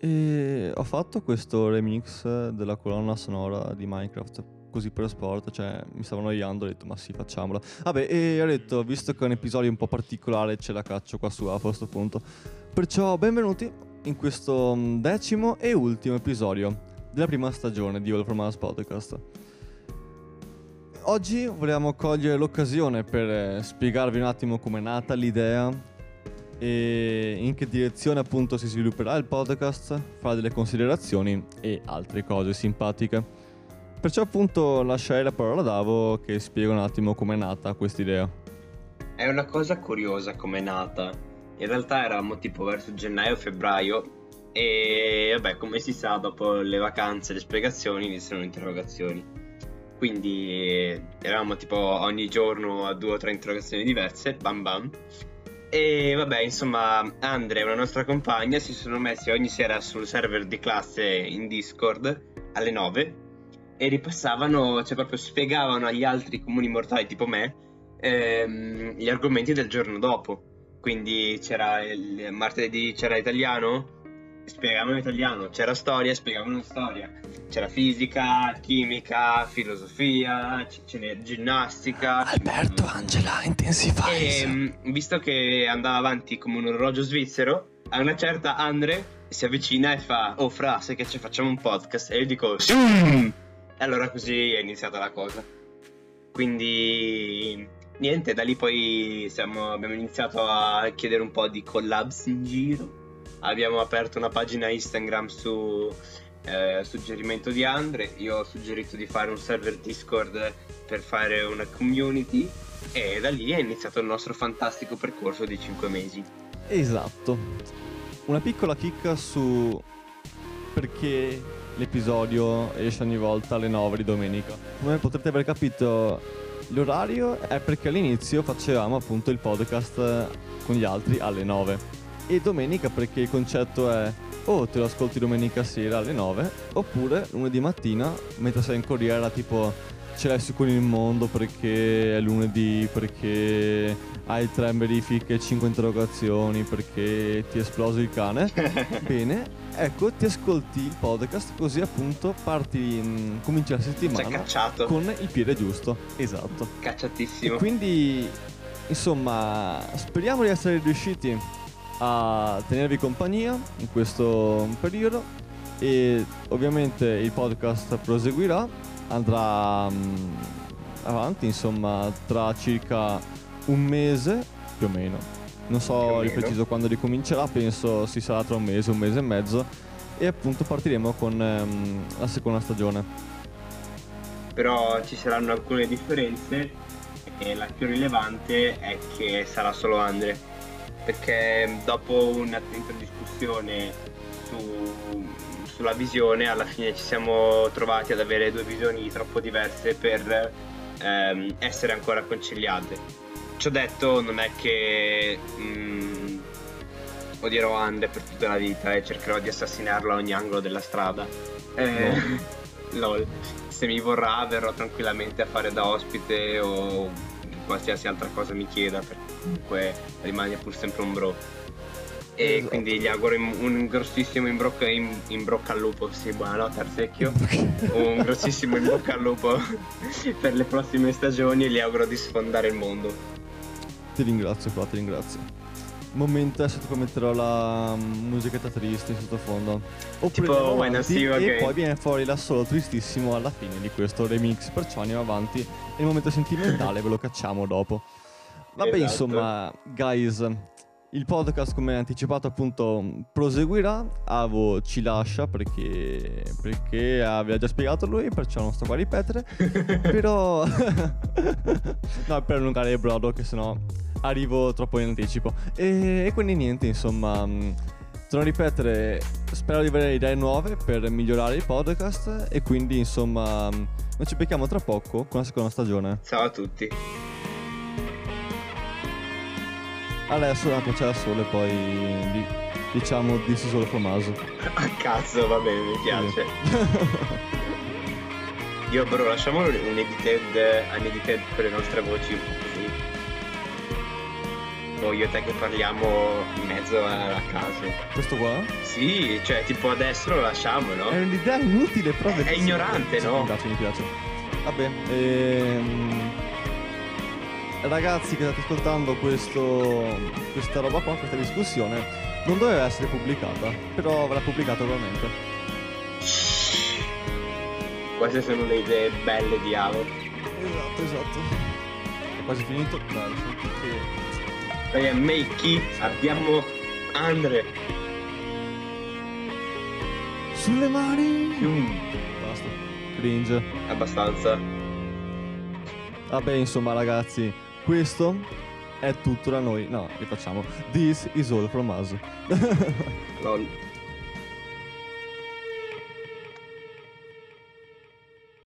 E ho fatto questo remix della colonna sonora di Minecraft così per sport, cioè mi stavo annoiando, ho detto ma sì facciamola. Vabbè, e ho detto, visto che è un episodio un po' particolare, ce la caccio qua su a questo punto. Perciò benvenuti in questo mm, decimo e ultimo episodio della prima stagione di All From Us Podcast. Oggi vogliamo cogliere l'occasione per eh, spiegarvi un attimo come è nata l'idea e in che direzione appunto si svilupperà il podcast, fare delle considerazioni e altre cose simpatiche. Perciò appunto lascerei la parola a Davo che spiega un attimo come è nata questa idea. È una cosa curiosa come è nata. In realtà eravamo tipo verso gennaio-febbraio e vabbè come si sa dopo le vacanze le spiegazioni iniziano le interrogazioni. Quindi eravamo tipo ogni giorno a due o tre interrogazioni diverse, bam bam. E vabbè, insomma, Andre e una nostra compagna si sono messi ogni sera sul server di classe in Discord alle 9 e ripassavano, cioè proprio spiegavano agli altri comuni mortali tipo me ehm, gli argomenti del giorno dopo. Quindi c'era il martedì c'era italiano, spiegavano italiano, c'era storia, spiegavano storia, c'era fisica, chimica, filosofia, c- ginnastica. Alberto, Angela, Intensify. E visto che andava avanti come un orologio svizzero, a una certa Andre si avvicina e fa: Oh, fra, sai che ci facciamo un podcast? E io dico: Sì! E allora così è iniziata la cosa. Quindi, niente, da lì poi siamo, abbiamo iniziato a chiedere un po' di collabs in giro abbiamo aperto una pagina Instagram su eh, suggerimento di Andre. Io ho suggerito di fare un server Discord per fare una community e da lì è iniziato il nostro fantastico percorso di 5 mesi. Esatto. Una piccola chicca su perché l'episodio esce ogni volta alle 9 di domenica. Come potrete aver capito, l'orario è perché all'inizio facevamo appunto il podcast con gli altri alle 9 e domenica perché il concetto è o te lo ascolti domenica sera alle 9 oppure lunedì mattina mentre sei in corriera tipo ce l'hai su con il mondo perché è lunedì perché hai tre verifiche, cinque interrogazioni perché ti è esploso il cane. Bene ecco ti ascolti il podcast così appunto parti mh, cominci la settimana con il piede giusto. Esatto. Cacciatissimo. E quindi insomma speriamo di essere riusciti a tenervi compagnia in questo periodo e ovviamente il podcast proseguirà, andrà um, avanti insomma tra circa un mese più o meno. Non so di preciso quando ricomincerà, penso si sarà tra un mese, un mese e mezzo e appunto partiremo con um, la seconda stagione. Però ci saranno alcune differenze e la più rilevante è che sarà solo Andre perché dopo un'attenta discussione su, sulla visione alla fine ci siamo trovati ad avere due visioni troppo diverse per ehm, essere ancora conciliate. Ciò detto non è che mm, odierò Ande per tutta la vita e cercherò di assassinarlo a ogni angolo della strada. Eh, no. lol. Se mi vorrà verrò tranquillamente a fare da ospite o qualsiasi altra cosa mi chieda perché comunque rimane pur sempre un bro. E esatto. quindi gli auguro un grossissimo in, brocca, in, in brocca al lupo, sì, buonanotte Arsecchio, un grossissimo in bocca al lupo per le prossime stagioni e gli auguro di sfondare il mondo. Ti ringrazio qua, ti ringrazio. Momento adesso ti commetterò la mm, musichetta triste in sottofondo. Oppure tipo When sì, okay. E poi viene fuori l'assolo tristissimo alla fine di questo remix, perciò andiamo avanti. E il momento sentimentale ve lo cacciamo dopo. Vabbè, esatto. insomma, guys, il podcast, come anticipato, appunto, proseguirà. Avo ci lascia perché, perché aveva già spiegato lui, perciò non sto qua a ripetere. Però, no, per allungare il brodo, che sennò arrivo troppo in anticipo. E, e quindi niente, insomma. Torno a ripetere, spero di avere idee nuove per migliorare il podcast e quindi insomma noi ci becchiamo tra poco con la seconda stagione. Ciao a tutti. Adesso tanto c'è da sole, poi di, diciamo dissi solo Tomaso. A cazzo, va bene, mi piace. Io però lasciamo un edited, un edited per le nostre voci. Tipo io e te che parliamo in mezzo alla casa. Questo qua? Sì, cioè tipo adesso lo lasciamo, no? È un'idea inutile, però È bellissima. ignorante, no? Mi piace, mi piace. Vabbè, ehm... Ragazzi che state ascoltando questo, questa roba qua, questa discussione, non doveva essere pubblicata, però verrà pubblicata ugualmente. Queste sono le idee belle di Avo. Esatto, esatto. È quasi finito? Dai, senti che... Perché Makey abbiamo Andre. Sulle mani! Mm, Basta. Cringe. abbastanza. Vabbè, insomma, ragazzi, questo è tutto da noi. No, rifacciamo. This is all from us. Lol.